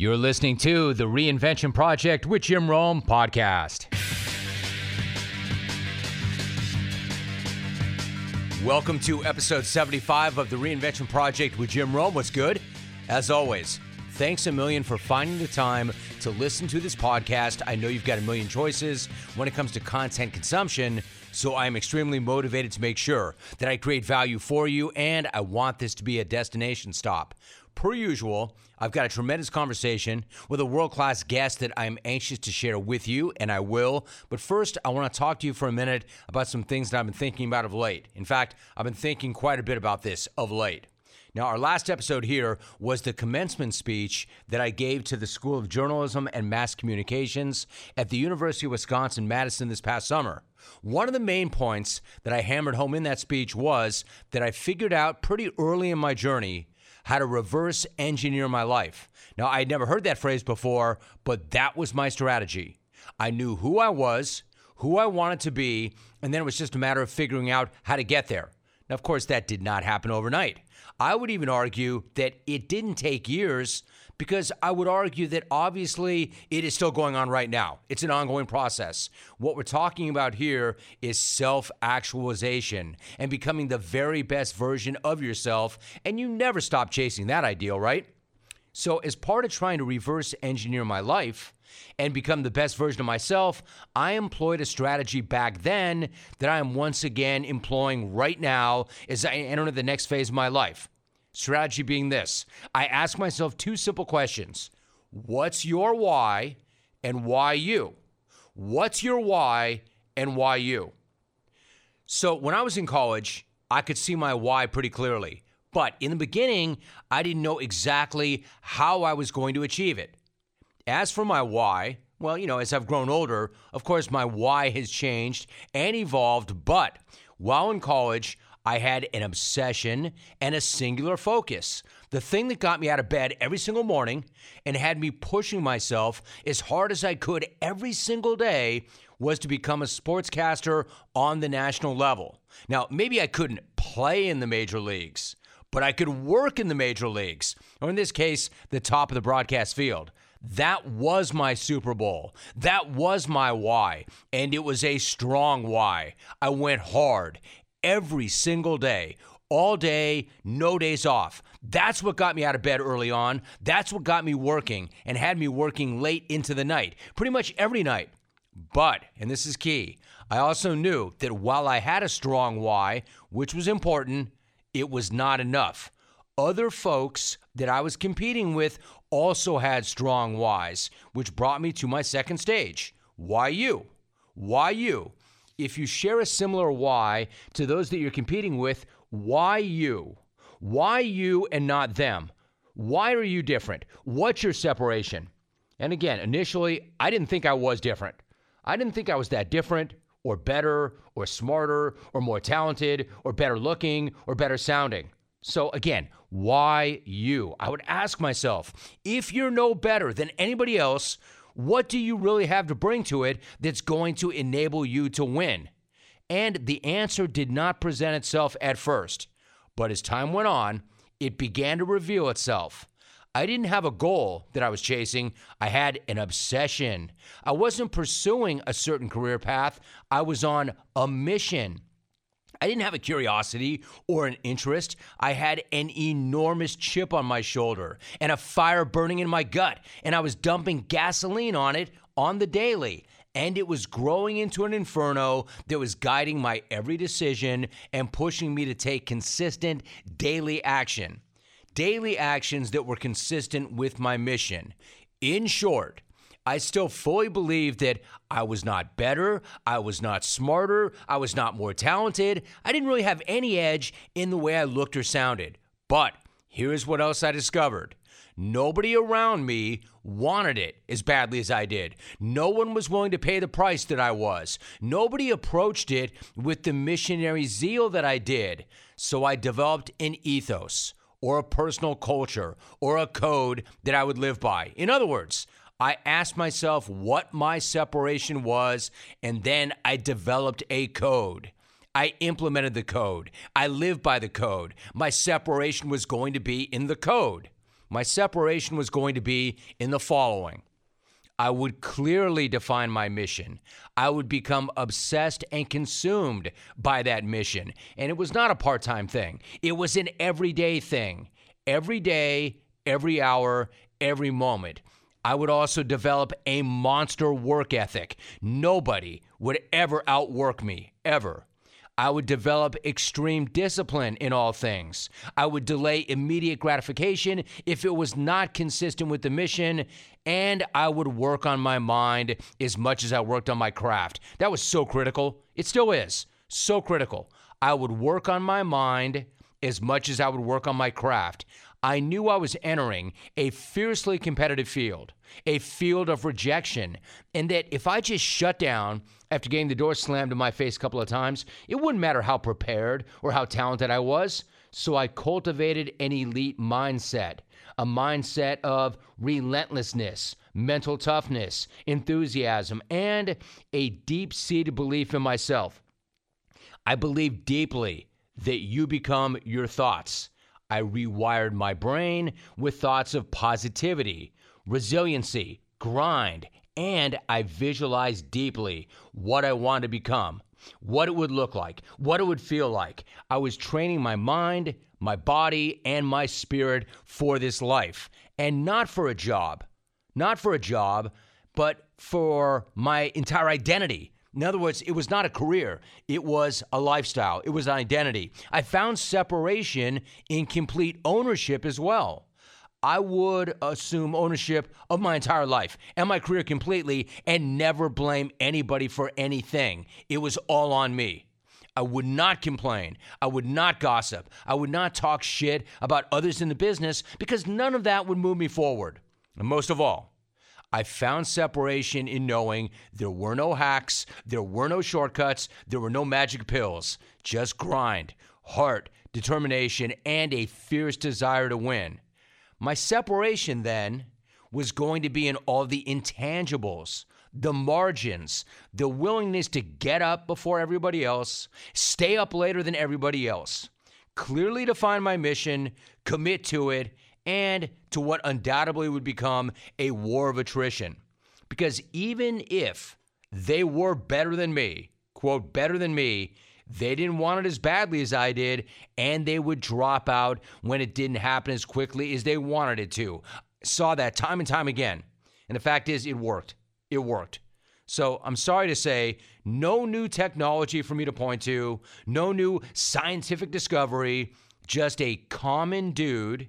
You're listening to the Reinvention Project with Jim Rome podcast. Welcome to episode 75 of the Reinvention Project with Jim Rome. What's good? As always, thanks a million for finding the time to listen to this podcast. I know you've got a million choices when it comes to content consumption, so I'm extremely motivated to make sure that I create value for you, and I want this to be a destination stop. Per usual, I've got a tremendous conversation with a world class guest that I'm anxious to share with you, and I will. But first, I want to talk to you for a minute about some things that I've been thinking about of late. In fact, I've been thinking quite a bit about this of late. Now, our last episode here was the commencement speech that I gave to the School of Journalism and Mass Communications at the University of Wisconsin Madison this past summer. One of the main points that I hammered home in that speech was that I figured out pretty early in my journey how to reverse engineer my life. Now, I had never heard that phrase before, but that was my strategy. I knew who I was, who I wanted to be, and then it was just a matter of figuring out how to get there. Now, of course, that did not happen overnight. I would even argue that it didn't take years because I would argue that obviously it is still going on right now. It's an ongoing process. What we're talking about here is self actualization and becoming the very best version of yourself. And you never stop chasing that ideal, right? So, as part of trying to reverse engineer my life, and become the best version of myself, I employed a strategy back then that I am once again employing right now as I enter the next phase of my life. Strategy being this I ask myself two simple questions What's your why and why you? What's your why and why you? So when I was in college, I could see my why pretty clearly. But in the beginning, I didn't know exactly how I was going to achieve it. As for my why, well, you know, as I've grown older, of course, my why has changed and evolved. But while in college, I had an obsession and a singular focus. The thing that got me out of bed every single morning and had me pushing myself as hard as I could every single day was to become a sportscaster on the national level. Now, maybe I couldn't play in the major leagues, but I could work in the major leagues, or in this case, the top of the broadcast field. That was my Super Bowl. That was my why. And it was a strong why. I went hard every single day, all day, no days off. That's what got me out of bed early on. That's what got me working and had me working late into the night, pretty much every night. But, and this is key, I also knew that while I had a strong why, which was important, it was not enough. Other folks that I was competing with also had strong whys, which brought me to my second stage. Why you? Why you? if you share a similar why to those that you're competing with, why you? Why you and not them? Why are you different? What's your separation? And again, initially, I didn't think I was different. I didn't think I was that different or better or smarter or more talented or better looking or better sounding. So again, why you? I would ask myself if you're no better than anybody else, what do you really have to bring to it that's going to enable you to win? And the answer did not present itself at first. But as time went on, it began to reveal itself. I didn't have a goal that I was chasing. I had an obsession. I wasn't pursuing a certain career path. I was on a mission. I didn't have a curiosity or an interest. I had an enormous chip on my shoulder and a fire burning in my gut, and I was dumping gasoline on it on the daily. And it was growing into an inferno that was guiding my every decision and pushing me to take consistent daily action. Daily actions that were consistent with my mission. In short, I still fully believe that I was not better, I was not smarter, I was not more talented. I didn't really have any edge in the way I looked or sounded. But here's what else I discovered. Nobody around me wanted it as badly as I did. No one was willing to pay the price that I was. Nobody approached it with the missionary zeal that I did. So I developed an ethos or a personal culture or a code that I would live by. In other words, I asked myself what my separation was, and then I developed a code. I implemented the code. I lived by the code. My separation was going to be in the code. My separation was going to be in the following I would clearly define my mission. I would become obsessed and consumed by that mission. And it was not a part time thing, it was an everyday thing. Every day, every hour, every moment. I would also develop a monster work ethic. Nobody would ever outwork me, ever. I would develop extreme discipline in all things. I would delay immediate gratification if it was not consistent with the mission, and I would work on my mind as much as I worked on my craft. That was so critical. It still is. So critical. I would work on my mind as much as I would work on my craft. I knew I was entering a fiercely competitive field, a field of rejection, and that if I just shut down after getting the door slammed in my face a couple of times, it wouldn't matter how prepared or how talented I was. So I cultivated an elite mindset, a mindset of relentlessness, mental toughness, enthusiasm, and a deep seated belief in myself. I believe deeply that you become your thoughts. I rewired my brain with thoughts of positivity, resiliency, grind, and I visualized deeply what I wanted to become, what it would look like, what it would feel like. I was training my mind, my body, and my spirit for this life, and not for a job, not for a job, but for my entire identity. In other words, it was not a career, it was a lifestyle, it was an identity. I found separation in complete ownership as well. I would assume ownership of my entire life and my career completely and never blame anybody for anything. It was all on me. I would not complain. I would not gossip. I would not talk shit about others in the business because none of that would move me forward. And most of all, I found separation in knowing there were no hacks, there were no shortcuts, there were no magic pills, just grind, heart, determination, and a fierce desire to win. My separation then was going to be in all the intangibles, the margins, the willingness to get up before everybody else, stay up later than everybody else, clearly define my mission, commit to it, and to what undoubtedly would become a war of attrition. Because even if they were better than me, quote, better than me, they didn't want it as badly as I did, and they would drop out when it didn't happen as quickly as they wanted it to. Saw that time and time again. And the fact is, it worked. It worked. So I'm sorry to say, no new technology for me to point to, no new scientific discovery, just a common dude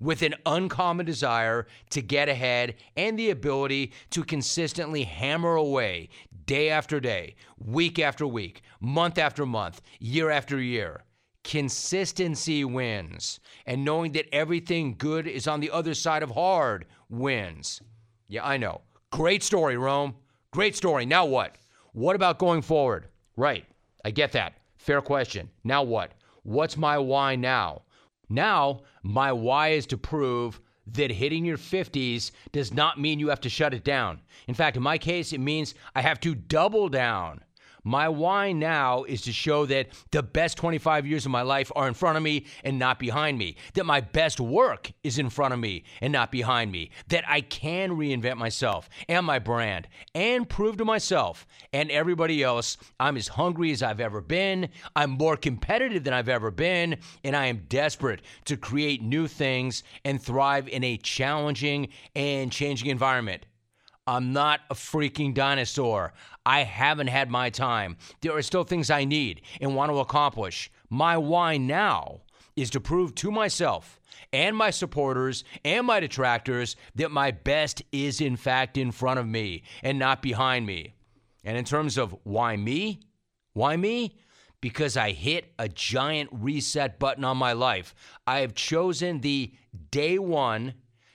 with an uncommon desire to get ahead and the ability to consistently hammer away day after day, week after week, month after month, year after year. Consistency wins, and knowing that everything good is on the other side of hard wins. Yeah, I know. Great story, Rome. Great story. Now what? What about going forward? Right. I get that. Fair question. Now what? What's my why now? Now, my why is to prove that hitting your 50s does not mean you have to shut it down. In fact, in my case, it means I have to double down. My why now is to show that the best 25 years of my life are in front of me and not behind me. That my best work is in front of me and not behind me. That I can reinvent myself and my brand and prove to myself and everybody else I'm as hungry as I've ever been. I'm more competitive than I've ever been. And I am desperate to create new things and thrive in a challenging and changing environment. I'm not a freaking dinosaur. I haven't had my time. There are still things I need and want to accomplish. My why now is to prove to myself and my supporters and my detractors that my best is in fact in front of me and not behind me. And in terms of why me? Why me? Because I hit a giant reset button on my life. I have chosen the day one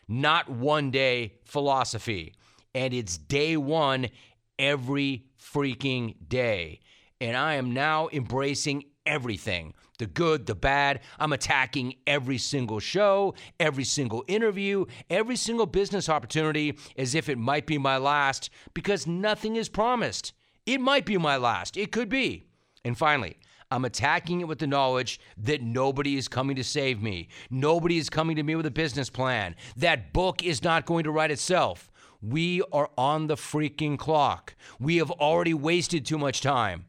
not one day philosophy. And it's day one every freaking day. And I am now embracing everything the good, the bad. I'm attacking every single show, every single interview, every single business opportunity as if it might be my last because nothing is promised. It might be my last, it could be. And finally, I'm attacking it with the knowledge that nobody is coming to save me. Nobody is coming to me with a business plan. That book is not going to write itself. We are on the freaking clock. We have already wasted too much time.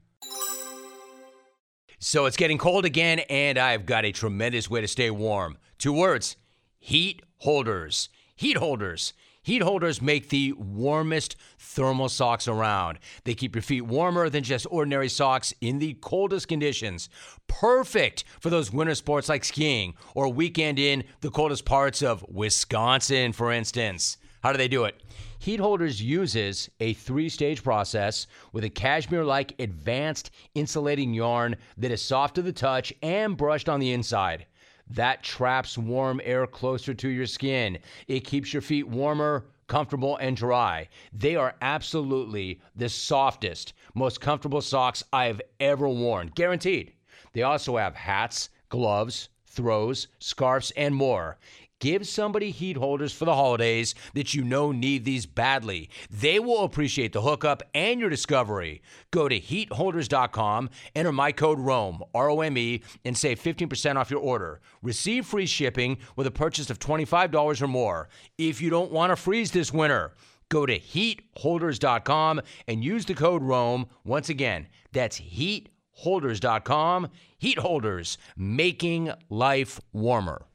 So it's getting cold again, and I've got a tremendous way to stay warm. Two words heat holders. Heat holders. Heat holders make the warmest thermal socks around. They keep your feet warmer than just ordinary socks in the coldest conditions. Perfect for those winter sports like skiing or weekend in the coldest parts of Wisconsin, for instance. How do they do it? Heat Holders uses a three stage process with a cashmere like advanced insulating yarn that is soft to the touch and brushed on the inside. That traps warm air closer to your skin. It keeps your feet warmer, comfortable, and dry. They are absolutely the softest, most comfortable socks I've ever worn, guaranteed. They also have hats, gloves, throws, scarves, and more. Give somebody heat holders for the holidays that you know need these badly. They will appreciate the hookup and your discovery. Go to heatholders.com, enter my code ROME, R O M E, and save 15% off your order. Receive free shipping with a purchase of $25 or more. If you don't want to freeze this winter, go to heatholders.com and use the code ROME. Once again, that's heatholders.com. Heat holders, making life warmer.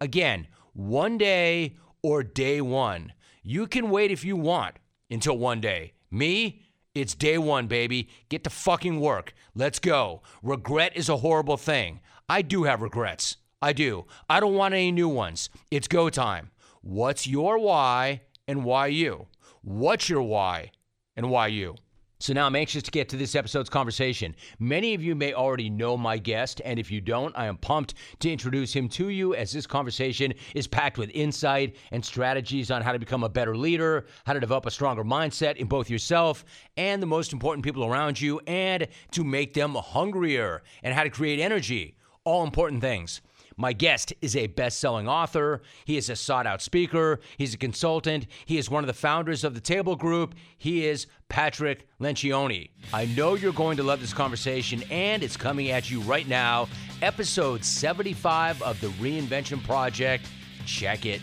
Again, one day or day one. You can wait if you want until one day. Me, it's day one, baby. Get to fucking work. Let's go. Regret is a horrible thing. I do have regrets. I do. I don't want any new ones. It's go time. What's your why and why you? What's your why and why you? So now I'm anxious to get to this episode's conversation. Many of you may already know my guest, and if you don't, I am pumped to introduce him to you as this conversation is packed with insight and strategies on how to become a better leader, how to develop a stronger mindset in both yourself and the most important people around you, and to make them hungrier, and how to create energy. All important things. My guest is a best selling author. He is a sought out speaker. He's a consultant. He is one of the founders of the Table Group. He is Patrick Lencioni. I know you're going to love this conversation, and it's coming at you right now. Episode 75 of the Reinvention Project. Check it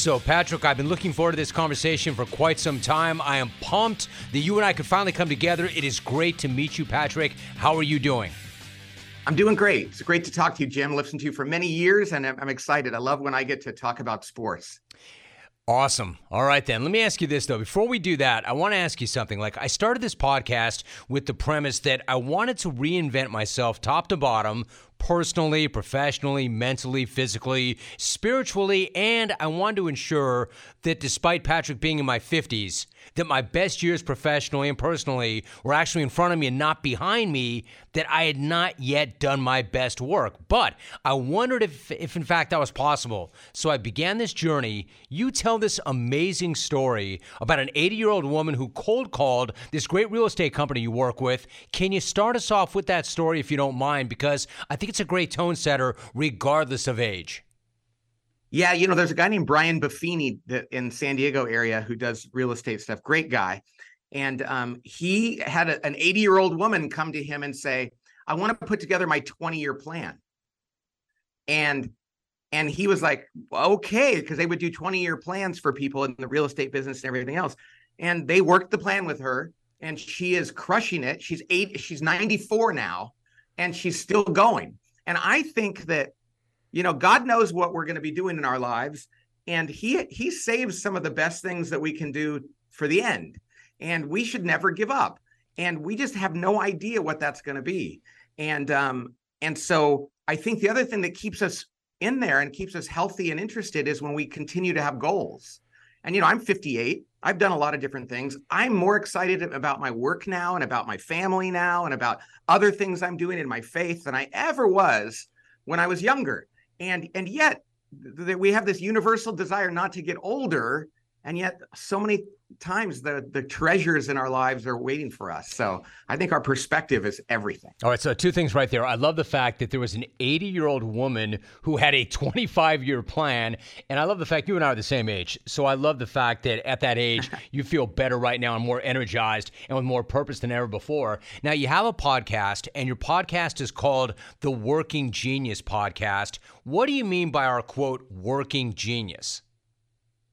So, Patrick, I've been looking forward to this conversation for quite some time. I am pumped that you and I could finally come together. It is great to meet you, Patrick. How are you doing? I'm doing great. It's great to talk to you, Jim. Listened to you for many years, and I'm excited. I love when I get to talk about sports. Awesome. All right, then. Let me ask you this, though. Before we do that, I want to ask you something. Like, I started this podcast with the premise that I wanted to reinvent myself top to bottom personally, professionally, mentally, physically, spiritually, and I wanted to ensure that despite Patrick being in my 50s, that my best years professionally and personally were actually in front of me and not behind me, that I had not yet done my best work. But I wondered if, if in fact that was possible. So I began this journey. You tell this amazing story about an 80 year old woman who cold called this great real estate company you work with. Can you start us off with that story if you don't mind? Because I think it's a great tone setter regardless of age. Yeah, you know, there's a guy named Brian Buffini in San Diego area who does real estate stuff. Great guy. And um, he had a, an 80 year old woman come to him and say, I want to put together my 20 year plan. And and he was like, okay, because they would do 20 year plans for people in the real estate business and everything else. And they worked the plan with her and she is crushing it. She's eight, she's 94 now, and she's still going. And I think that you know, God knows what we're going to be doing in our lives, and He He saves some of the best things that we can do for the end, and we should never give up. And we just have no idea what that's going to be. And um, and so I think the other thing that keeps us in there and keeps us healthy and interested is when we continue to have goals. And, you know, I'm 58. I've done a lot of different things. I'm more excited about my work now and about my family now and about other things I'm doing in my faith than I ever was when I was younger. And and yet we have this universal desire not to get older and yet so many times the the treasures in our lives are waiting for us. So i think our perspective is everything. All right so two things right there. I love the fact that there was an 80 year old woman who had a 25 year plan and i love the fact you and i are the same age. So i love the fact that at that age you feel better right now and more energized and with more purpose than ever before. Now you have a podcast and your podcast is called the working genius podcast. What do you mean by our quote working genius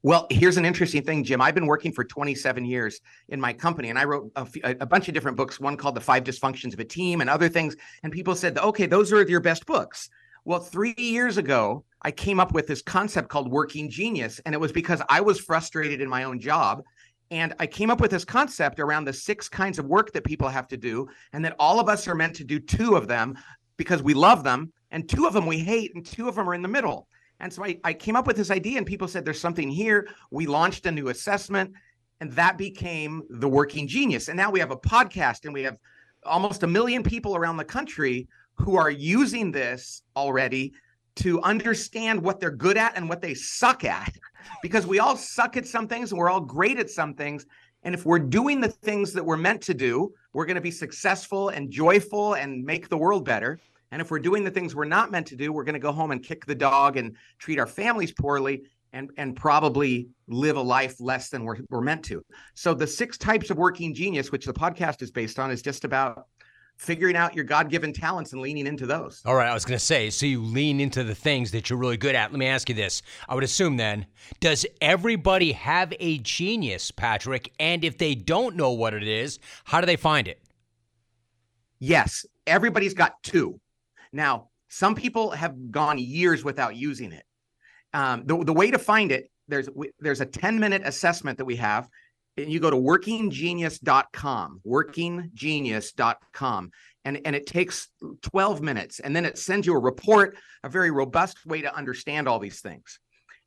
well, here's an interesting thing, Jim. I've been working for 27 years in my company, and I wrote a, bunch of different books. One called "The Five Dysfunctions of a Team" and other things. And people said, "Okay, those are your best books." Well, three years ago, I came up with this concept called "Working Genius," and it was because I was frustrated in my own job, and I came up with this concept around the six kinds of work that people have to do, and that all of us are meant to do two of them because we love them, and two of them we hate, and two of them are in the middle. And so I, I came up with this idea, and people said, There's something here. We launched a new assessment, and that became the working genius. And now we have a podcast, and we have almost a million people around the country who are using this already to understand what they're good at and what they suck at. Because we all suck at some things and we're all great at some things. And if we're doing the things that we're meant to do, we're going to be successful and joyful and make the world better. And if we're doing the things we're not meant to do, we're going to go home and kick the dog and treat our families poorly and, and probably live a life less than we're, we're meant to. So, the six types of working genius, which the podcast is based on, is just about figuring out your God given talents and leaning into those. All right. I was going to say, so you lean into the things that you're really good at. Let me ask you this. I would assume then, does everybody have a genius, Patrick? And if they don't know what it is, how do they find it? Yes. Everybody's got two. Now, some people have gone years without using it. Um, the, the way to find it, there's there's a 10 minute assessment that we have. And you go to workinggenius.com, workinggenius.com, and, and it takes 12 minutes. And then it sends you a report, a very robust way to understand all these things.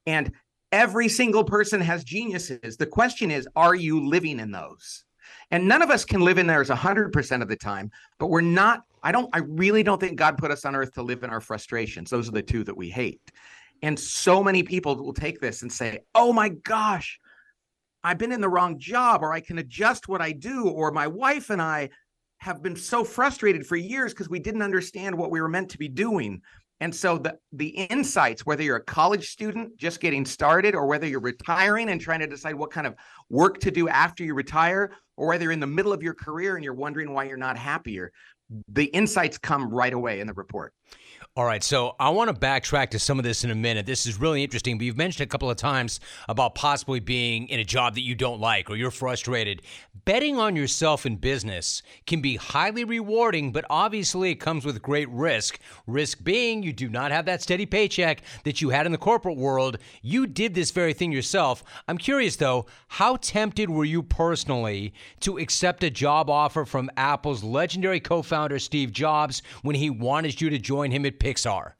And every single person has geniuses. The question is, are you living in those? And none of us can live in theirs 100% of the time, but we're not I don't I really don't think God put us on earth to live in our frustrations. Those are the two that we hate. And so many people will take this and say, "Oh my gosh, I've been in the wrong job or I can adjust what I do or my wife and I have been so frustrated for years because we didn't understand what we were meant to be doing." And so the the insights, whether you're a college student just getting started, or whether you're retiring and trying to decide what kind of work to do after you retire, or whether you're in the middle of your career and you're wondering why you're not happier, the insights come right away in the report. All right, so I want to backtrack to some of this in a minute. This is really interesting, but you've mentioned a couple of times about possibly being in a job that you don't like or you're frustrated. Betting on yourself in business can be highly rewarding, but obviously it comes with great risk. Risk being you do not have that steady paycheck that you had in the corporate world. You did this very thing yourself. I'm curious though, how tempted were you personally to accept a job offer from Apple's legendary co founder Steve Jobs when he wanted you to join him at Pixar?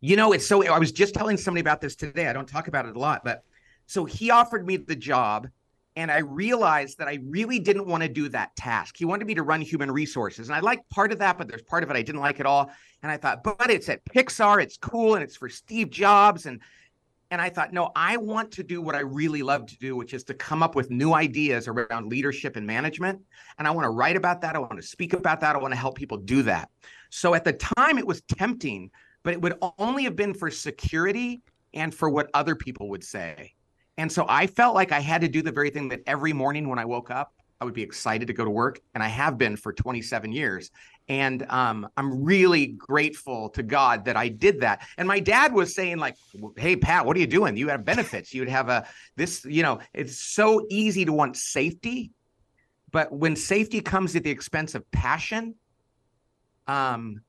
You know, it's so I was just telling somebody about this today. I don't talk about it a lot, but so he offered me the job and I realized that I really didn't want to do that task. He wanted me to run human resources. And I like part of that, but there's part of it I didn't like at all. And I thought, but it's at Pixar, it's cool, and it's for Steve Jobs. And and I thought, no, I want to do what I really love to do, which is to come up with new ideas around leadership and management. And I want to write about that. I want to speak about that. I want to help people do that. So at the time, it was tempting, but it would only have been for security and for what other people would say. And so I felt like I had to do the very thing that every morning when I woke up, I would be excited to go to work. And I have been for 27 years. And um, I'm really grateful to God that I did that. And my dad was saying, like, hey, Pat, what are you doing? You have benefits. You'd have a this, you know, it's so easy to want safety. But when safety comes at the expense of passion, um,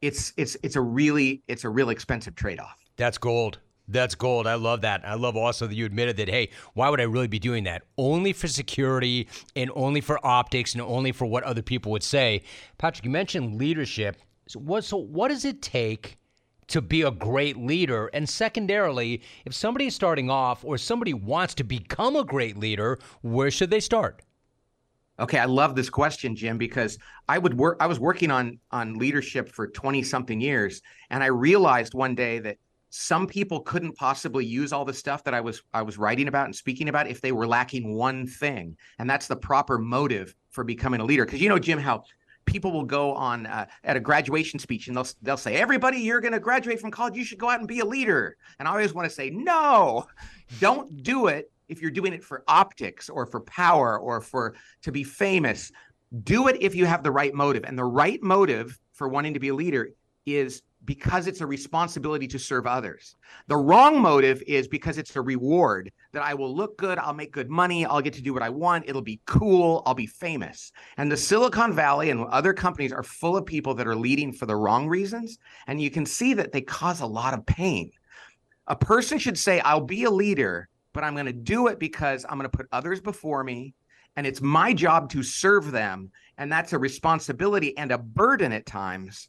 it's it's it's a really it's a real expensive trade off. That's gold. That's gold. I love that. I love also that you admitted that, hey, why would I really be doing that? Only for security and only for optics and only for what other people would say. Patrick, you mentioned leadership. So what, so what does it take to be a great leader? And secondarily, if somebody is starting off or somebody wants to become a great leader, where should they start? Okay, I love this question, Jim, because I would work I was working on on leadership for 20 something years and I realized one day that some people couldn't possibly use all the stuff that I was I was writing about and speaking about if they were lacking one thing. And that's the proper motive for becoming a leader. Because you know, Jim, how people will go on uh, at a graduation speech and they'll they'll say, "Everybody, you're going to graduate from college. You should go out and be a leader." And I always want to say, "No, don't do it if you're doing it for optics or for power or for to be famous. Do it if you have the right motive. And the right motive for wanting to be a leader is because it's a responsibility to serve others. The wrong motive is because it's a reward that I will look good, I'll make good money, I'll get to do what I want, it'll be cool, I'll be famous. And the Silicon Valley and other companies are full of people that are leading for the wrong reasons. And you can see that they cause a lot of pain. A person should say, I'll be a leader, but I'm going to do it because I'm going to put others before me. And it's my job to serve them. And that's a responsibility and a burden at times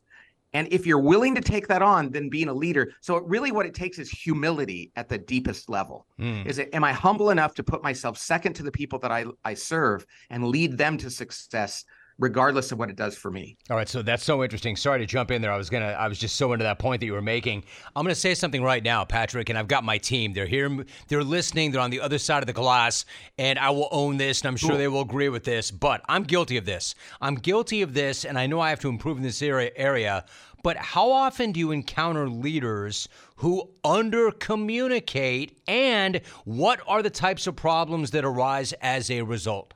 and if you're willing to take that on, then being a leader. So it really what it takes is humility at the deepest level. Mm. Is it am I humble enough to put myself second to the people that I, I serve and lead them to success regardless of what it does for me. All right, so that's so interesting. Sorry to jump in there. I was gonna, I was just so into that point that you were making. I'm gonna say something right now, Patrick, and I've got my team. They're here, they're listening. They're on the other side of the glass, and I will own this, and I'm sure cool. they will agree with this. But I'm guilty of this. I'm guilty of this, and I know I have to improve in this area. area but how often do you encounter leaders who under communicate, and what are the types of problems that arise as a result?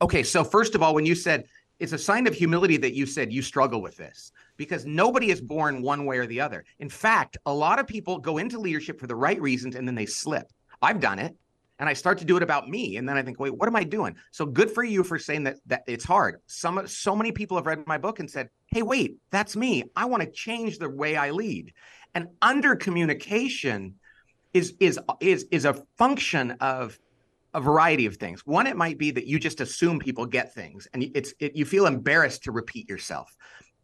Okay, so first of all, when you said it's a sign of humility that you said you struggle with this because nobody is born one way or the other. In fact, a lot of people go into leadership for the right reasons and then they slip. I've done it and I start to do it about me and then I think, "Wait, what am I doing?" So good for you for saying that that it's hard. Some so many people have read my book and said, "Hey, wait, that's me. I want to change the way I lead." And under communication is is is is a function of a variety of things. One, it might be that you just assume people get things, and it's it, you feel embarrassed to repeat yourself.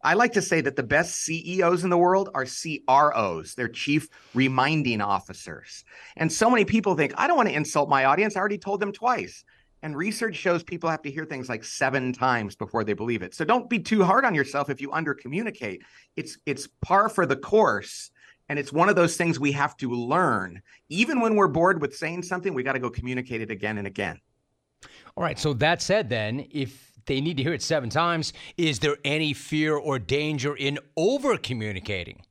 I like to say that the best CEOs in the world are CROs, they're chief reminding officers. And so many people think, I don't want to insult my audience. I already told them twice. And research shows people have to hear things like seven times before they believe it. So don't be too hard on yourself if you under communicate. It's it's par for the course and it's one of those things we have to learn. Even when we're bored with saying something, we got to go communicate it again and again. All right. So that said, then, if they need to hear it seven times, is there any fear or danger in over communicating?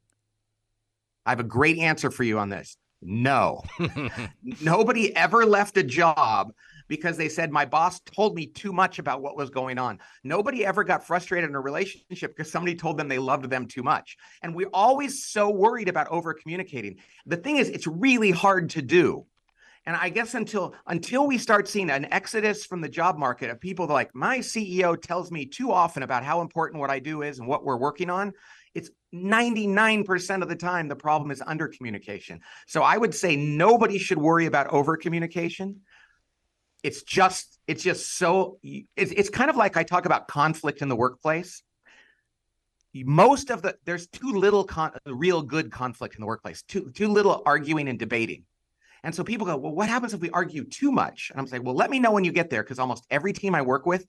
I have a great answer for you on this. No. Nobody ever left a job because they said my boss told me too much about what was going on. Nobody ever got frustrated in a relationship because somebody told them they loved them too much. And we're always so worried about over communicating. The thing is, it's really hard to do. And I guess until until we start seeing an exodus from the job market of people like my CEO tells me too often about how important what I do is and what we're working on, it's 99% of the time the problem is under communication. So I would say nobody should worry about over communication it's just it's just so it's, it's kind of like i talk about conflict in the workplace. Most of the there's too little con, real good conflict in the workplace too too little arguing and debating. And so people go well what happens if we argue too much? And i'm saying well let me know when you get there because almost every team i work with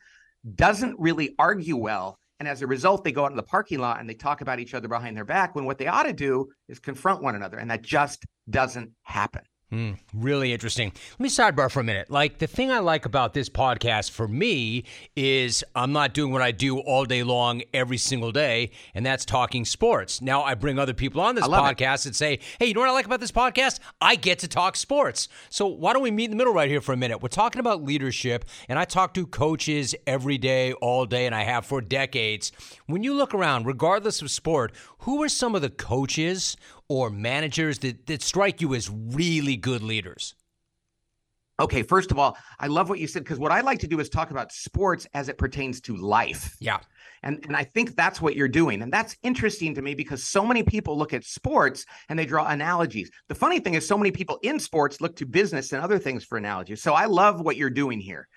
doesn't really argue well. And as a result they go out in the parking lot and they talk about each other behind their back when what they ought to do is confront one another. And that just doesn't happen Mm, really interesting. Let me sidebar for a minute. Like, the thing I like about this podcast for me is I'm not doing what I do all day long every single day, and that's talking sports. Now, I bring other people on this podcast it. and say, hey, you know what I like about this podcast? I get to talk sports. So, why don't we meet in the middle right here for a minute? We're talking about leadership, and I talk to coaches every day, all day, and I have for decades. When you look around, regardless of sport, who are some of the coaches or managers that, that strike you as really good leaders? Okay, first of all, I love what you said because what I like to do is talk about sports as it pertains to life. Yeah. And, and I think that's what you're doing. And that's interesting to me because so many people look at sports and they draw analogies. The funny thing is, so many people in sports look to business and other things for analogies. So I love what you're doing here.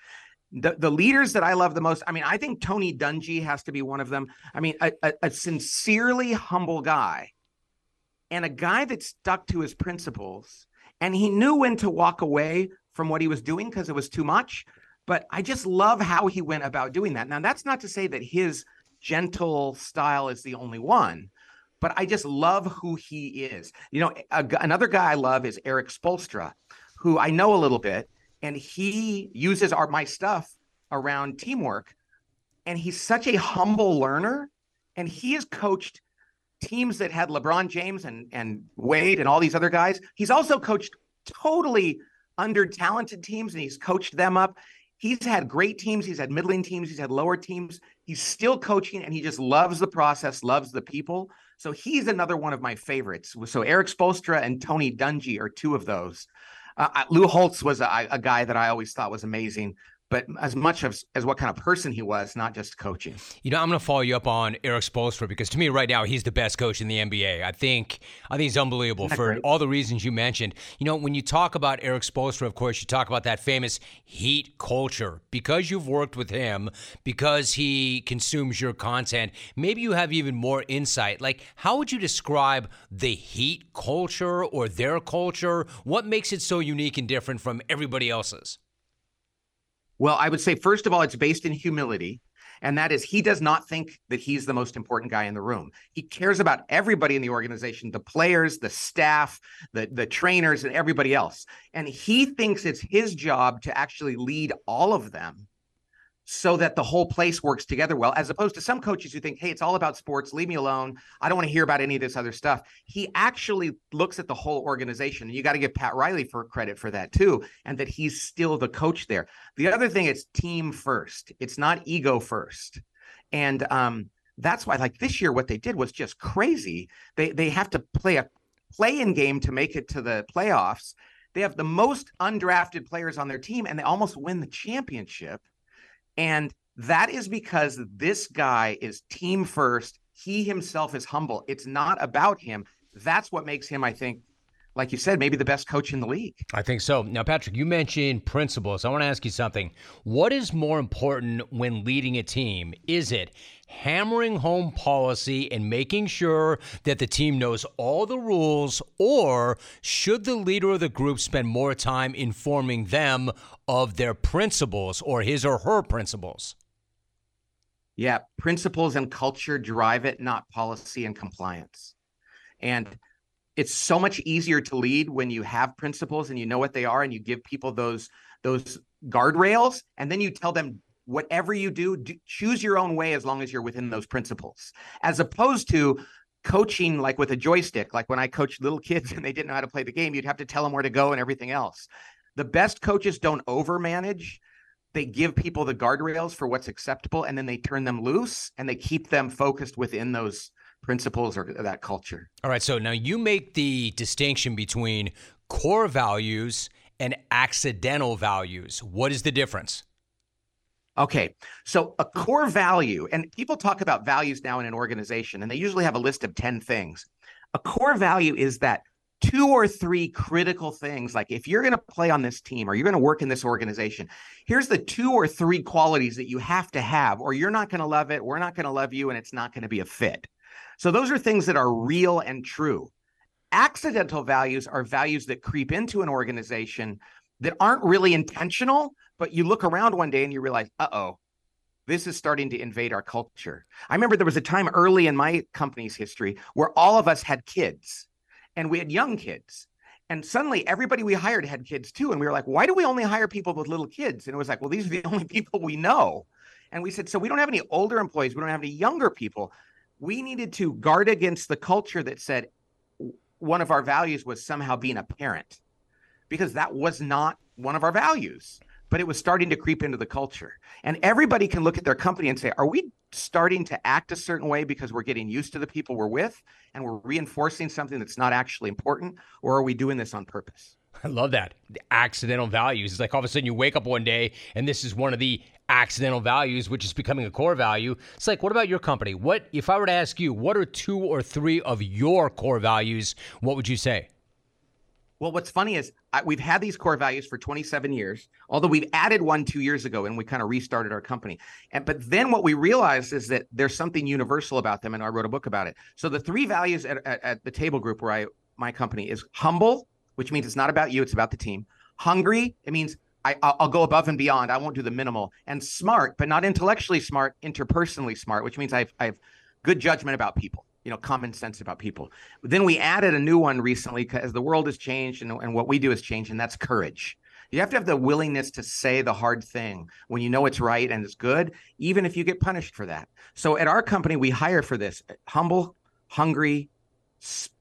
The, the leaders that I love the most, I mean, I think Tony Dungy has to be one of them. I mean, a, a, a sincerely humble guy and a guy that stuck to his principles and he knew when to walk away from what he was doing because it was too much. But I just love how he went about doing that. Now, that's not to say that his gentle style is the only one, but I just love who he is. You know, a, another guy I love is Eric Spoelstra, who I know a little bit, and he uses our my stuff around teamwork. And he's such a humble learner, and he has coached teams that had LeBron James and and Wade and all these other guys. He's also coached totally under talented teams, and he's coached them up he's had great teams, he's had middling teams, he's had lower teams. He's still coaching and he just loves the process, loves the people. So he's another one of my favorites. So Eric Spoelstra and Tony Dungy are two of those. Uh, Lou Holtz was a, a, guy that I always thought was amazing but as much as, as what kind of person he was, not just coaching. You know, I'm going to follow you up on Eric Spoelstra because to me, right now, he's the best coach in the NBA. I think I think he's unbelievable for all the reasons you mentioned. You know, when you talk about Eric Spoelstra, of course, you talk about that famous heat culture because you've worked with him, because he consumes your content. Maybe you have even more insight. Like, how would you describe the heat culture or their culture? What makes it so unique and different from everybody else's? Well, I would say, first of all, it's based in humility. And that is, he does not think that he's the most important guy in the room. He cares about everybody in the organization the players, the staff, the, the trainers, and everybody else. And he thinks it's his job to actually lead all of them so that the whole place works together well, as opposed to some coaches who think, hey, it's all about sports, leave me alone. I don't want to hear about any of this other stuff. He actually looks at the whole organization. And you got to give Pat Riley for credit for that too, and that he's still the coach there. The other thing is team first, it's not ego first. And um, that's why, like this year, what they did was just crazy. They they have to play a play-in game to make it to the playoffs. They have the most undrafted players on their team, and they almost win the championship and that is because this guy is team first. He himself is humble. It's not about him. That's what makes him, I think, like you said, maybe the best coach in the league. I think so. Now, Patrick, you mentioned principles. I want to ask you something. What is more important when leading a team? Is it hammering home policy and making sure that the team knows all the rules, or should the leader of the group spend more time informing them of their principles or his or her principles? Yeah, principles and culture drive it, not policy and compliance. And it's so much easier to lead when you have principles and you know what they are and you give people those those guardrails and then you tell them whatever you do, do, choose your own way as long as you're within those principles, as opposed to coaching like with a joystick. Like when I coached little kids and they didn't know how to play the game, you'd have to tell them where to go and everything else. The best coaches don't overmanage. They give people the guardrails for what's acceptable and then they turn them loose and they keep them focused within those principles or that culture. All right. So now you make the distinction between core values and accidental values. What is the difference? Okay, so a core value, and people talk about values now in an organization, and they usually have a list of 10 things. A core value is that two or three critical things, like if you're going to play on this team or you're going to work in this organization, here's the two or three qualities that you have to have, or you're not going to love it, we're not going to love you, and it's not going to be a fit. So those are things that are real and true. Accidental values are values that creep into an organization that aren't really intentional, but you look around one day and you realize, uh oh, this is starting to invade our culture. I remember there was a time early in my company's history where all of us had kids and we had young kids. And suddenly everybody we hired had kids too. And we were like, why do we only hire people with little kids? And it was like, well, these are the only people we know. And we said, so we don't have any older employees, we don't have any younger people. We needed to guard against the culture that said one of our values was somehow being a parent because that was not one of our values but it was starting to creep into the culture. And everybody can look at their company and say, are we starting to act a certain way because we're getting used to the people we're with and we're reinforcing something that's not actually important? Or are we doing this on purpose? I love that. The accidental values. It's like all of a sudden you wake up one day and this is one of the accidental values, which is becoming a core value. It's like, what about your company? What, if I were to ask you, what are two or three of your core values? What would you say? Well, what's funny is I, we've had these core values for 27 years, although we've added one two years ago and we kind of restarted our company. And but then what we realized is that there's something universal about them, and I wrote a book about it. So the three values at, at, at the table group where I my company is humble, which means it's not about you, it's about the team. Hungry, it means I, will go above and beyond. I won't do the minimal. And smart, but not intellectually smart, interpersonally smart, which means I've, I've good judgment about people you know common sense about people then we added a new one recently because the world has changed and, and what we do has changed and that's courage you have to have the willingness to say the hard thing when you know it's right and it's good even if you get punished for that so at our company we hire for this humble hungry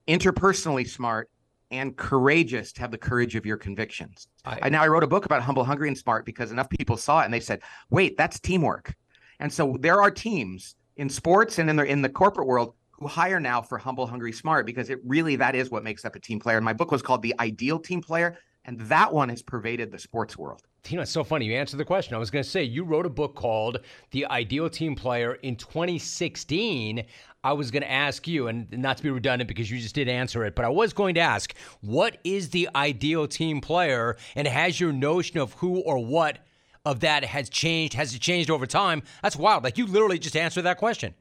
interpersonally smart and courageous to have the courage of your convictions I, I now i wrote a book about humble hungry and smart because enough people saw it and they said wait that's teamwork and so there are teams in sports and in the in the corporate world who hire now for humble, hungry, smart because it really that is what makes up a team player. And my book was called The Ideal Team Player, and that one has pervaded the sports world. Tina, it's so funny. You answered the question. I was going to say you wrote a book called The Ideal Team Player in 2016. I was going to ask you, and not to be redundant because you just did answer it, but I was going to ask, what is the ideal team player, and has your notion of who or what of that has changed? Has it changed over time? That's wild. Like you literally just answered that question.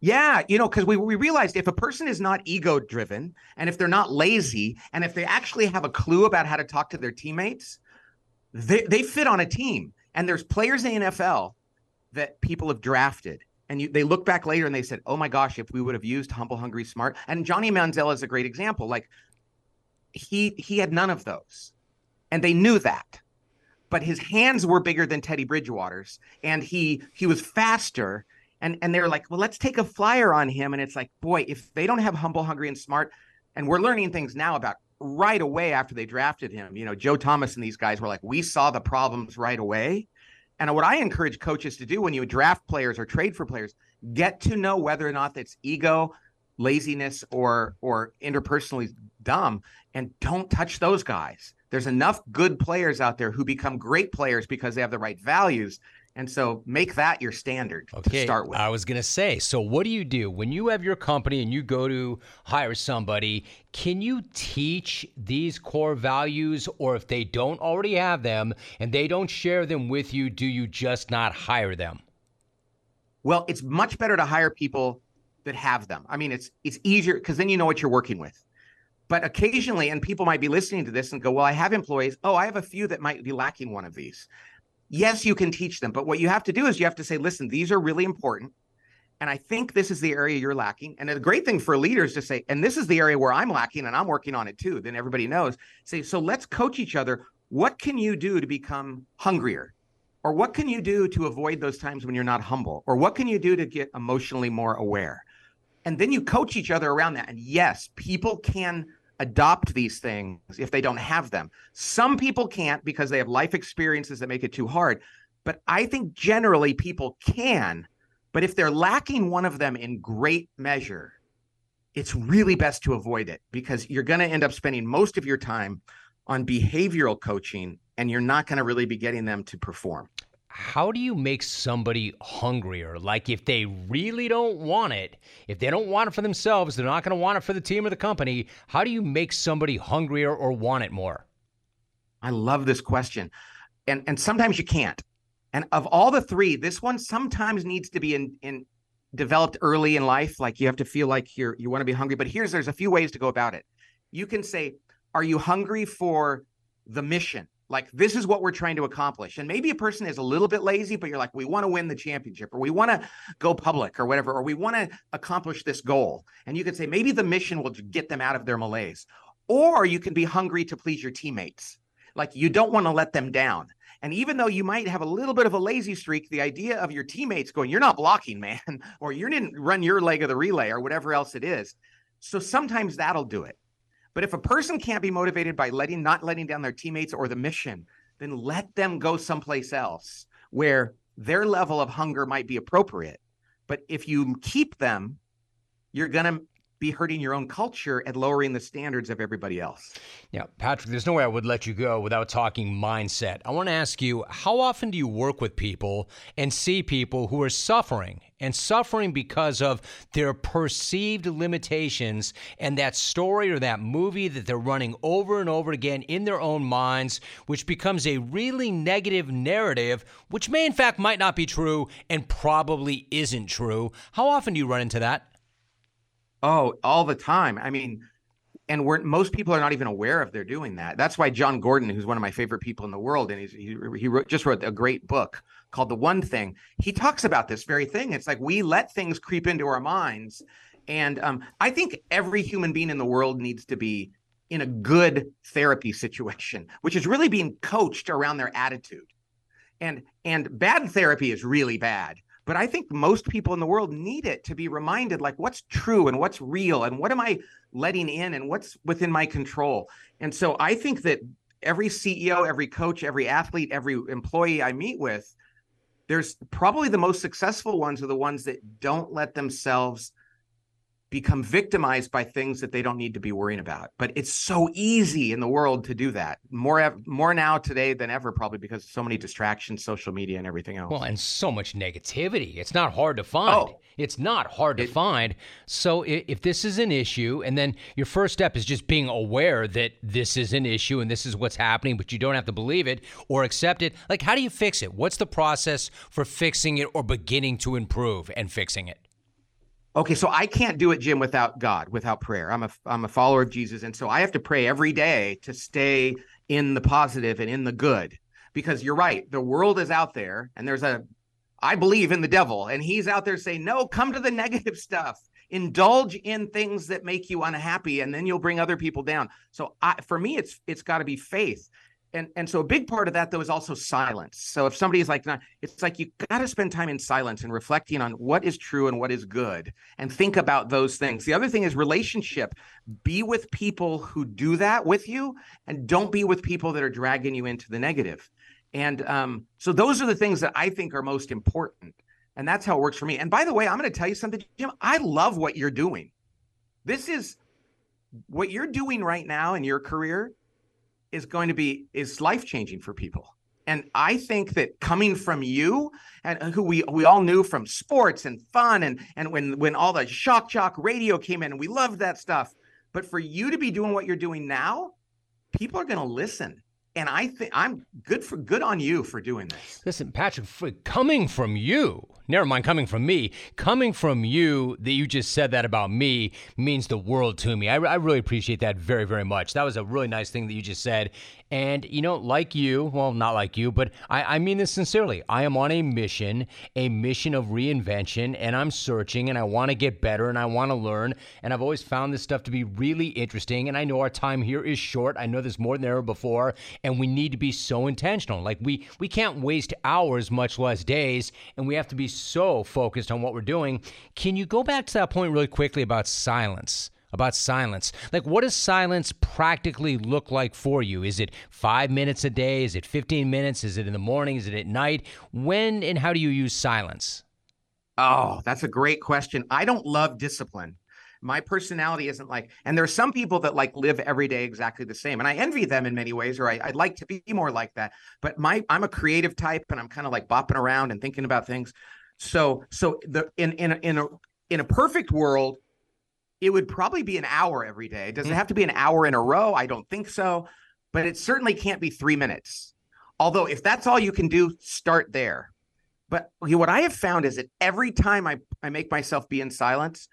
Yeah, you know, because we, we realized if a person is not ego driven and if they're not lazy and if they actually have a clue about how to talk to their teammates, they, they fit on a team. And there's players in the NFL that people have drafted. And you, they look back later and they said, oh my gosh, if we would have used humble, hungry, smart. And Johnny Manziel is a great example. Like he he had none of those. And they knew that. But his hands were bigger than Teddy Bridgewater's. And he he was faster and and they're like, well, let's take a flyer on him. And it's like, boy, if they don't have humble, hungry, and smart, and we're learning things now about right away after they drafted him. You know, Joe Thomas and these guys were like, we saw the problems right away. And what I encourage coaches to do when you draft players or trade for players, get to know whether or not that's ego, laziness, or or interpersonally dumb, and don't touch those guys. There's enough good players out there who become great players because they have the right values and so make that your standard okay. to start with. I was going to say, so what do you do when you have your company and you go to hire somebody? Can you teach these core values, or if they don't already have them and they don't share them with you, do you just not hire them? Well, it's much better to hire people that have them. I mean, it's it's easier because then you know what you're working with. But occasionally, and people might be listening to this and go, "Well, I have employees. Oh, I have a few that might be lacking one of these." Yes, you can teach them, but what you have to do is you have to say, listen, these are really important. And I think this is the area you're lacking. And the great thing for leaders to say, and this is the area where I'm lacking and I'm working on it too. Then everybody knows. Say, so let's coach each other. What can you do to become hungrier? Or what can you do to avoid those times when you're not humble? Or what can you do to get emotionally more aware? And then you coach each other around that. And yes, people can adopt these things if they don't have them. Some people can't because they have life experiences that make it too hard. But I think generally people can. But if they're lacking one of them in great measure, it's really best to avoid it because you're going to end up spending most of your time on behavioral coaching and you're not going to really be getting them to perform how do you make somebody hungrier? Like if they really don't want it, if they don't want it for themselves, they're not going to want it for the team or the company. How do you make somebody hungrier or want it more? I love this question. And and sometimes you can't. And of all the three, this one sometimes needs to be in in developed early in life like you have to feel like you're you want to be hungry, but here's there's a few ways to go about it. You can say, are you hungry for the mission? Like this is what we're trying to accomplish. And maybe a person is a little bit lazy but you're like we want to win the championship or we want to go public or whatever or we want to accomplish this goal. And you could say maybe the mission will get them out of their malaise. Or you can be hungry to please your teammates. Like you don't want to let them down. And even though you might have a little bit of a lazy streak the idea of your teammates going you're not blocking man or you didn't run your leg of the relay or whatever else it is. So sometimes that'll do it but if a person can't be motivated by letting not letting down their teammates or the mission, then let them go someplace else where their level of hunger might be appropriate. But if you keep them, you're going to be hurting your own culture and lowering the standards of everybody else. Yeah, Patrick, there's no way I would let you go without talking mindset. I want to ask you how often do you work with people and see people who are suffering and suffering because of their perceived limitations and that story or that movie that they're running over and over again in their own minds, which becomes a really negative narrative, which may in fact might not be true and probably isn't true? How often do you run into that? Oh, all the time. I mean, and we're most people are not even aware if they're doing that. That's why Jon Gordon, who's one of my favorite people in the world, and he's, he he wrote, just wrote a great book called The One Thing. He talks about this very thing. It's like we let things creep into our minds, and um, I think every human being in the world needs to be in a good therapy situation, which is really being coached around their attitude. And and bad therapy is really bad but I think most people in the world need it to be reminded like what's true and what's real and what am I letting in and what's within my control. And so I think that every CEO, every coach, every athlete, every employee I meet with, there's probably the most successful ones are the ones that don't let themselves become victimized by things that they don't need to be worrying about. But it's so easy in the world to do that. More more now today than ever probably because so many distractions, social media and everything else. Well, and so much negativity. It's not hard to find. Oh, it's not hard to find. So if this is an issue and then your first step is just being aware that this is an issue and this is what's happening, but you don't have to believe it or accept it. Like how do you fix it? What's the process for fixing it or beginning to improve and fixing it? Okay, so I can't do it, Jim, without God, without prayer. I'm a I'm a follower of Jesus, and so I have to pray every day to stay in the positive and in the good. Because you're right, the world is out there, and there's a I believe in the devil, and he's out there saying, "No, come to the negative stuff. Indulge in things that make you unhappy, and then you'll bring other people down." So, I, for me, it's it's got to be faith and and so a big part of that though is also silence. So if somebody is like not it's like you got to spend time in silence and reflecting on what is true and what is good and think about those things. The other thing is relationship. Be with people who do that with you and don't be with people that are dragging you into the negative. and um, so those are the things that i think are most important. And that's how it works for me. And by the way i'm going to tell you something jim. I love what you're doing. This is what you're doing right now in your career is going to be is life changing for people. And I think that coming from you and uh, who we we all knew from sports and fun and and when when all the shock jock radio came in and we loved that stuff. But for you to be doing what you're doing now, people are going to listen and I think I'm good for good on you for doing this. Listen, Patrick, coming from you, never mind coming from me, coming from you that you just said that about me means the world to me. I, I really appreciate that very, very much. That was a really nice thing that you just said. And, you know, like you, well, not like you, but I, I mean this sincerely. I am on a mission, a mission of reinvention, and I'm searching and I want to get better and I want to learn. And I've always found this stuff to be really interesting. And I know our time here is short. I know there's more than ever before. And we need to be so intentional. Like we we can't waste hours, much less days, and we have to be so focused on what we're doing. Can you go back to that point really quickly about silence? About silence. Like, what does silence practically look like for you? Is it five minutes a day? Is it 15 minutes? Is it in the morning? Is it at night? When and how do you use silence? Oh, that's a great question. I don't love discipline. My personality isn't like, and there's some people that like live every day exactly the same, and I envy them in many ways, or I, would like to be more like that. But my, I'm a creative type, and I'm kind of like bopping around and thinking about things. So, so the in in in a in a perfect world, it would probably be an hour every day. Does it mm. have to be an hour in a row? I don't think so, but it certainly can't be three minutes. Although, if that's all you can do, start there. But what I have found is that every time I, I make myself be in silence,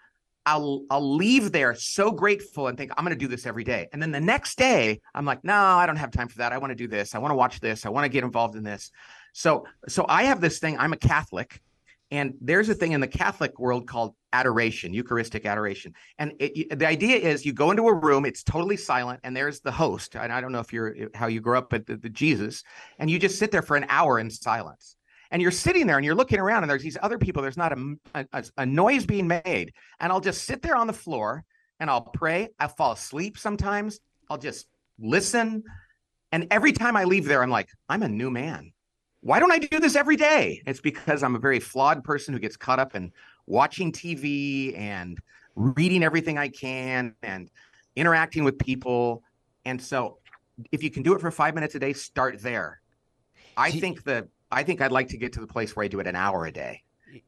I'll I'll leave there so grateful and think I'm going to do this every day. And then the next day, I'm like, no, I don't have time for that. I want to do this. I want to watch this. I want to get involved in this. So so I have this thing. I'm a Catholic, and there's a thing in the Catholic world called adoration, Eucharistic adoration. And it, the idea is you go into a room, it's totally silent, and there's the host. And I don't know if you're eh, how you grew up, but the, the Jesus, and you just sit there for an hour in silence. And you're sitting there and you're looking around, and there's these other people. There's not a, a, a noise being made. And I'll just sit there on the floor and I'll pray. I'll fall asleep sometimes. I'll just listen. And every time I leave there, I'm like, I'm a new man why don't I do this every day? It's because I'm a very flawed person who gets caught up in watching TV and reading everything I can and interacting with people. And so if you can do it for five minutes a day, start there. I think the I think I'd like to get to the place where I do it an hour a day.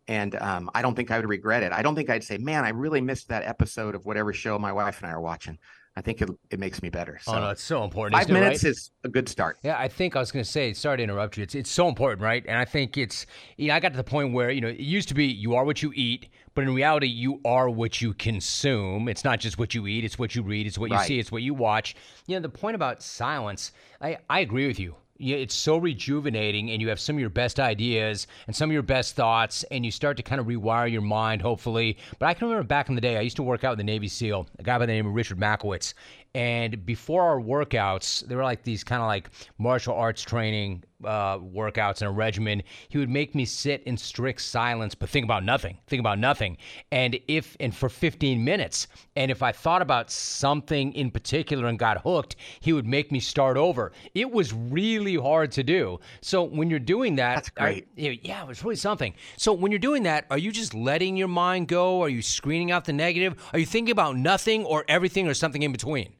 And um, I don't think I would regret it. I don't think I'd say, man, I really missed that episode of whatever show my wife and I are watching. I think it, it makes me better. So. Oh no, it's so important. Five minutes right? is a good start. Yeah, I think I was going to say. Sorry to interrupt you. It's it's so important, right? And I think it's you know I got to the point where you know it used to be you are what you eat, but in reality you are what you consume. It's not just what you eat; it's what you read, it's what you right. see, it's what you watch. You know the point about silence. I I agree with you it's so rejuvenating and you have some of your best ideas and some of your best thoughts and you start to kind of rewire your mind hopefully. But i can remember back in the day i used to work out with the navy seal a guy by the name of richard Machowicz and before our workouts, they were like these kind of like martial arts training uh, workouts and a regimen. He would make me sit in strict silence, but think about nothing, think about nothing. And if, and for 15 minutes, and if I thought about something in particular and got hooked, he would make me start over. It was really hard to do. So when you're doing that, that's great. I, yeah, it was really something. So when you're doing that, are you just letting your mind go? Are you screening out the negative? Are you thinking about nothing or everything or something in between?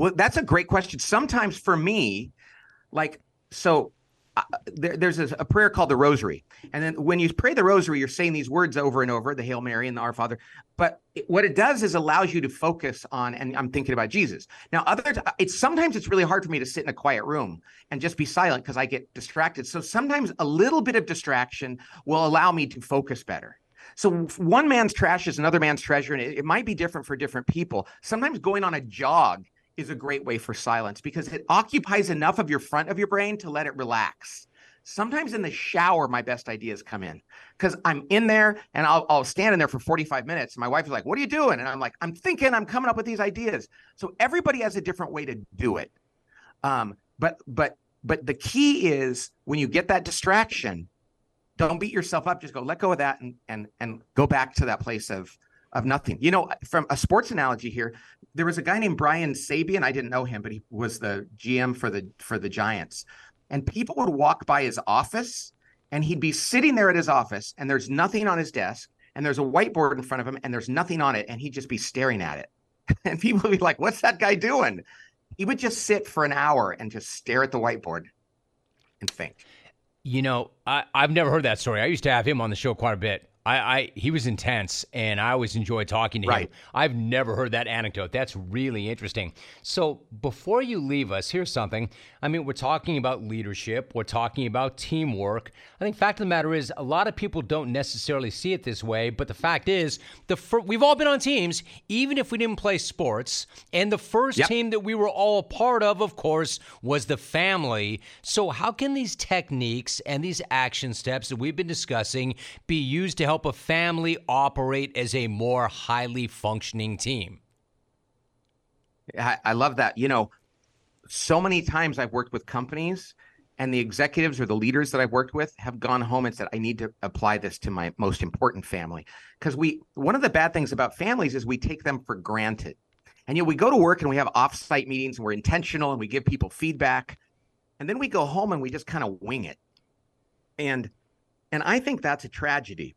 Well, that's a great question. Sometimes for me, like, so uh, there, there's a, a, prayer called the Rosary. And then when you pray the Rosary, you're saying these words over and over the Hail Mary and the Our Father. But it, what it does is allows you to focus on, and I'm thinking about Jesus. Now, other, it's sometimes it's really hard for me to sit in a quiet room and just be silent because I get distracted. So sometimes a little bit of distraction will allow me to focus better. So one man's trash is another man's treasure, and it, it might be different for different people. Sometimes going on a jog is a great way for silence because it occupies enough of your front of your brain to let it relax. Sometimes in the shower, my best ideas come in because I'm in there and I'll, I'll stand in there for 45 minutes. My wife is like, What are you doing? And I'm like, I'm thinking, I'm coming up with these ideas. So everybody has a different way to do it. Um, but, but, but the key is when you get that distraction, don't beat yourself up. Just go, let go of that and, and, and go back to that place of, of nothing. You know, from a sports analogy here, there was a guy named Brian Sabean. I didn't know him, but he was the GM for the for the Giants. And people would walk by his office and he'd be sitting there at his office and there's nothing on his desk and there's a whiteboard in front of him and there's nothing on it and he'd just be staring at it. And people would be like, "What's that guy doing?" He would just sit for an hour and just stare at the whiteboard and think. You know, I, I've never heard that story. I used to have him on the show quite a bit. I, I, he was intense, and I always enjoy talking to right. him. I've never heard that anecdote. That's really interesting. So before you leave us, here's something. I mean, we're talking about leadership. We're talking about teamwork. I think fact of the matter is, a lot of people don't necessarily see it this way. But the fact is, the fir- we've all been on teams, even if we didn't play sports. And the first yep. team that we were all a part of, of course, was the family. So how can these techniques and these action steps that we've been discussing be used to help a family operate as a more highly functioning team? I, I love that. You know, so many times I've worked with companies and the executives or the leaders that I've worked with have gone home and said, I need to apply this to my most important family. Because we, one of the bad things about families is we take them for granted. And you know, we go to work and we have offsite meetings and we're intentional and we give people feedback. And then we go home and we just kind of wing it. And and I think that's a tragedy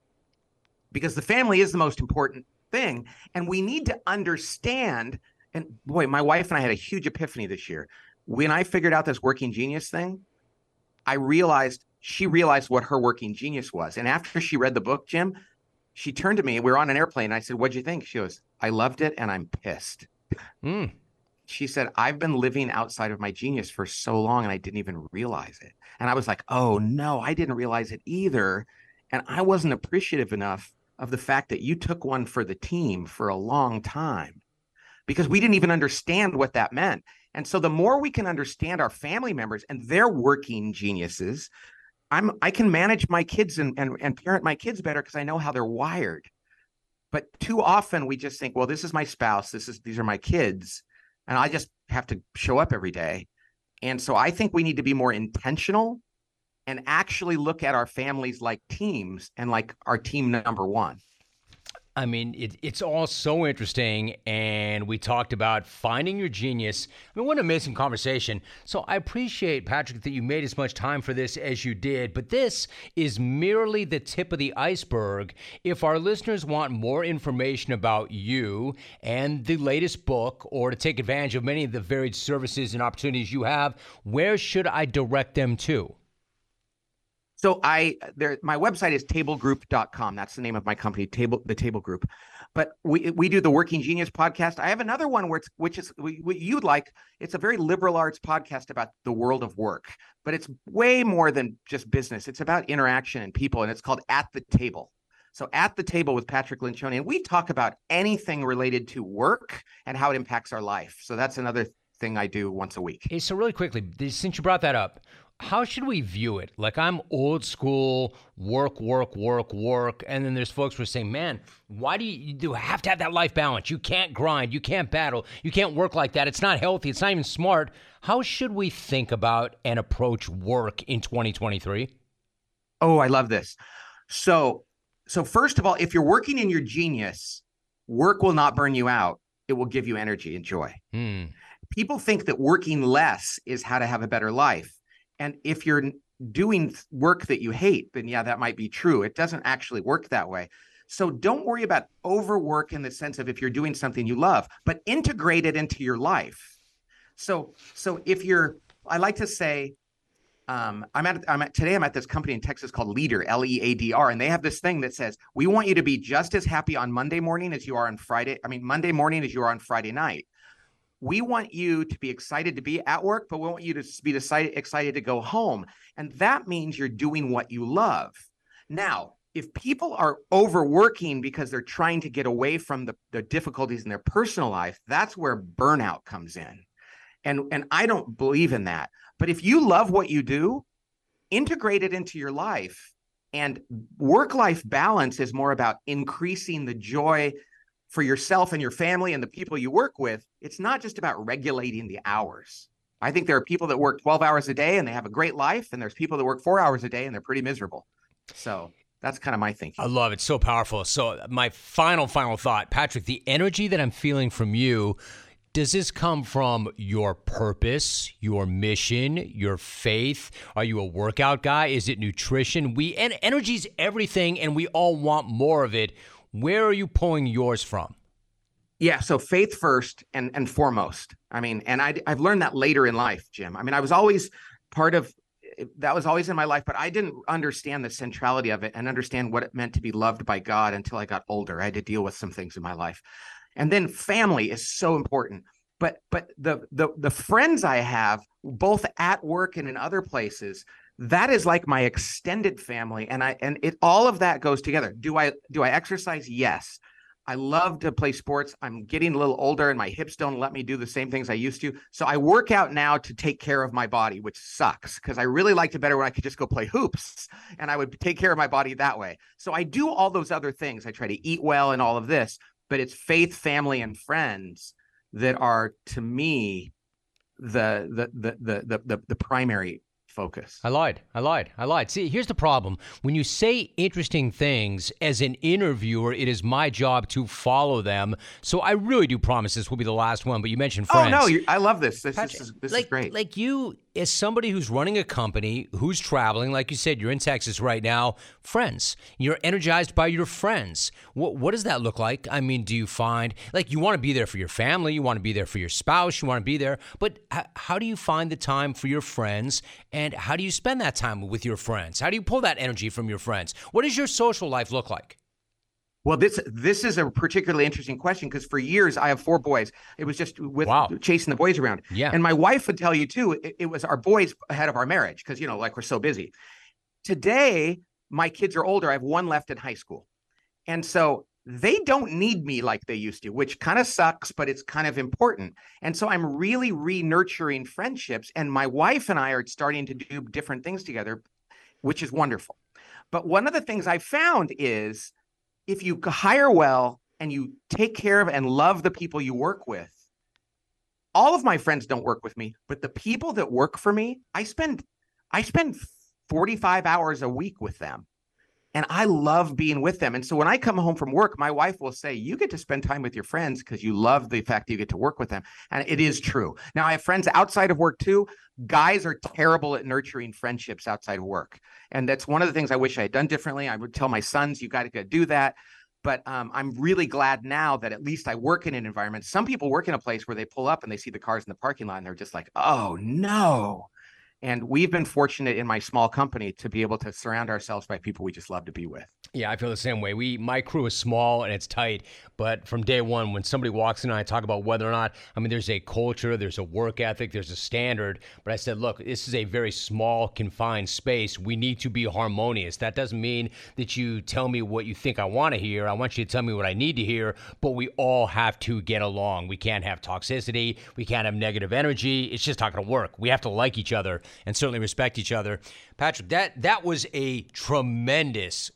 because the family is the most important thing. And we need to understand. And boy, my wife and I had a huge epiphany this year. When I figured out this working genius thing, I realized she realized what her working genius was. And after she read the book, Jim, she turned to me. We were on an airplane. I said, What'd you think? She goes, I loved it and I'm pissed. Mm. She said, I've been living outside of my genius for so long and I didn't even realize it. And I was like, Oh no, I didn't realize it either. And I wasn't appreciative enough of the fact that you took one for the team for a long time because we didn't even understand what that meant. And so the more we can understand our family members and their working geniuses, I'm I can manage my kids and and, and parent my kids better because I know how they're wired. But too often we just think, well, this is my spouse, this is these are my kids, and I just have to show up every day. And so I think we need to be more intentional and actually look at our families like teams and like our team number one. I mean, it, it's all so interesting. And we talked about finding your genius. I mean, what an amazing conversation. So I appreciate, Patrick, that you made as much time for this as you did. But this is merely the tip of the iceberg. If our listeners want more information about you and the latest book, or to take advantage of many of the varied services and opportunities you have, where should I direct them to? So I there my website is tablegroup.com. That's the name of my company, Table the Table Group. But we we do the Working Genius podcast. I have another one where it's which is what you'd like. It's a very liberal arts podcast about the world of work, but it's way more than just business. It's about interaction and people, and it's called At the Table. So at the table with Patrick Lencioni, and we talk about anything related to work and how it impacts our life. So that's another thing I do once a week. So really quickly, since you brought that up, how should we view it? Like I'm old school, work, work, work, work, and then there's folks who are saying, "Man, why do you, you do have to have that life balance? You can't grind, you can't battle, you can't work like that. It's not healthy. It's not even smart." How should we think about and approach work in 2023? Oh, I love this. So, so first of all, if you're working in your genius, work will not burn you out. It will give you energy and joy. Hmm. People think that working less is how to have a better life and if you're doing work that you hate, then yeah, that might be true. It doesn't actually work that way. So don't worry about overwork in the sense of if you're doing something you love, but integrate it into your life. So so if you're I like to say um, I'm at I'm at today I'm at this company in Texas called Leader L E A D R and they have this thing that says we want you to be just as happy on Monday morning as you are on Friday I mean Monday morning as you are on Friday night we want you to be excited to be at work, but we want you to be excited, excited to go home. And that means you're doing what you love. Now, if people are overworking because they're trying to get away from the, the difficulties in their personal life, that's where burnout comes in. And, and I don't believe in that. But if you love what you do, integrate it into your life. And work life balance is more about increasing the joy for yourself and your family and the people you work with, it's not just about regulating the hours. I think there are people that work 12 hours a day and they have a great life, and there's people that work four hours a day and they're pretty miserable. So that's kind of my thinking. I love it. So powerful. So, my final, final thought, Patrick, the energy that I'm feeling from you. Does this come from your purpose, your mission, your faith? Are you a workout guy? Is it nutrition? We and energy's everything and we all want more of it. Where are you pulling yours from? Yeah, so faith first and and foremost. I mean, and I I've learned that later in life, Jim. I mean, I was always part of eh, that was always in my life, but I didn't understand the centrality of it and understand what it meant to be loved by God until I got older. I had to deal with some things in my life. And then family is so important. But but the the the friends I have both at work and in other places that is like my extended family and i and it all of that goes together. Do i do i exercise? Yes. I love to play sports. I'm getting a little older and my hips don't let me do the same things i used to. So i work out now to take care of my body which sucks because i really liked it better when i could just go play hoops and i would take care of my body that way. So i do all those other things. I try to eat well and all of this but it's faith family and friends that are to me the the the the the, the, primary focus. I lied. I lied. I lied. See, here's the problem. When you say interesting things as an interviewer, it is my job to follow them. So I really do promise this will be the last one. But you mentioned friends. Oh no, I love this. This, Patrick, this is this like, is great. Like you, as somebody who's running a company, who's traveling, like you said, you're in Texas right now, friends. You're energized by your friends. What, what does that look like? I mean, do you find, like, you want to be there for your family, you want to be there for your spouse, you want to be there, but h- how do you find the time for your friends, and how do you spend that time with your friends? How do you pull that energy from your friends? What does your social life look like? Well, this this is a particularly interesting question because for years I have four boys. It was just with wow. chasing the boys around. Yeah. And my wife would tell you too, it, it was our boys ahead of our marriage because you know, like we're so busy. Today, my kids are older. I have one left in high school. And so they don't need me like they used to, which kind of sucks, but it's kind of important. And so I'm really re-nurturing friendships. And my wife and I are starting to do different things together, which is wonderful. But one of the things I found is if you hire well and you take care of and love the people you work with, all of my friends don't work with me, but the people that work for me, I spend I spend 45 hours a week with them. And I love being with them. And so when I come home from work, my wife will say, You get to spend time with your friends because you love the fact that you get to work with them. And it is true. Now, I have friends outside of work too. Guys are terrible at nurturing friendships outside of work. And that's one of the things I wish I had done differently. I would tell my sons, You got to do that. But um, I'm really glad now that at least I work in an environment. Some people work in a place where they pull up and they see the cars in the parking lot and they're just like, Oh no and we've been fortunate in my small company to be able to surround ourselves by people we just love to be with. Yeah, I feel the same way. We my crew is small and it's tight, but from day one, when somebody walks in and I talk about whether or not, I mean, there's a culture, there's a work ethic, there's a standard. But I said, look, this is a very small, confined space. We need to be harmonious. That doesn't mean that you tell me what you think I want to hear. I want you to tell me what I need to hear. But we all have to get along. We can't have toxicity. We can't have negative energy. It's just not going to work. We have to like each other and certainly respect each other. Patrick, that that was a tremendous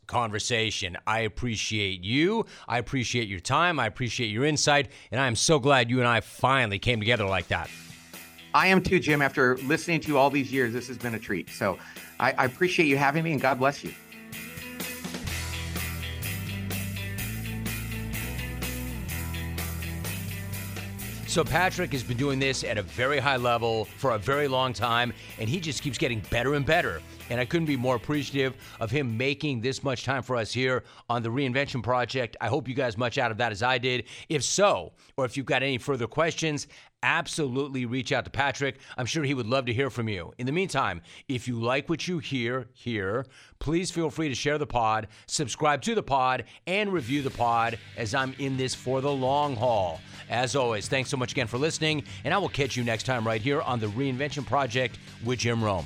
conversation. I appreciate you. I appreciate your time. I appreciate your insight, and I am so glad you and I finally came together like that. I am too, Jim. After listening to you all these years, this has been a treat. So I, I appreciate you having me, and God bless you. So Patrick has been doing this at a very high level for a very long time, and he just keeps getting better and better. And I couldn't be more appreciative of him making this much time for us here on the Reinvention Project. I hope you guys much out of that as I did. If so, or if you've got any further questions, absolutely reach out to Patrick. I'm sure he would love to hear from you. In the meantime, if you like what you hear here, please feel free to share the pod, subscribe to the pod, and review the pod as I'm in this for the long haul. As always, thanks so much again for listening, and I will catch you next time right here on the Reinvention Project with Jim Rome.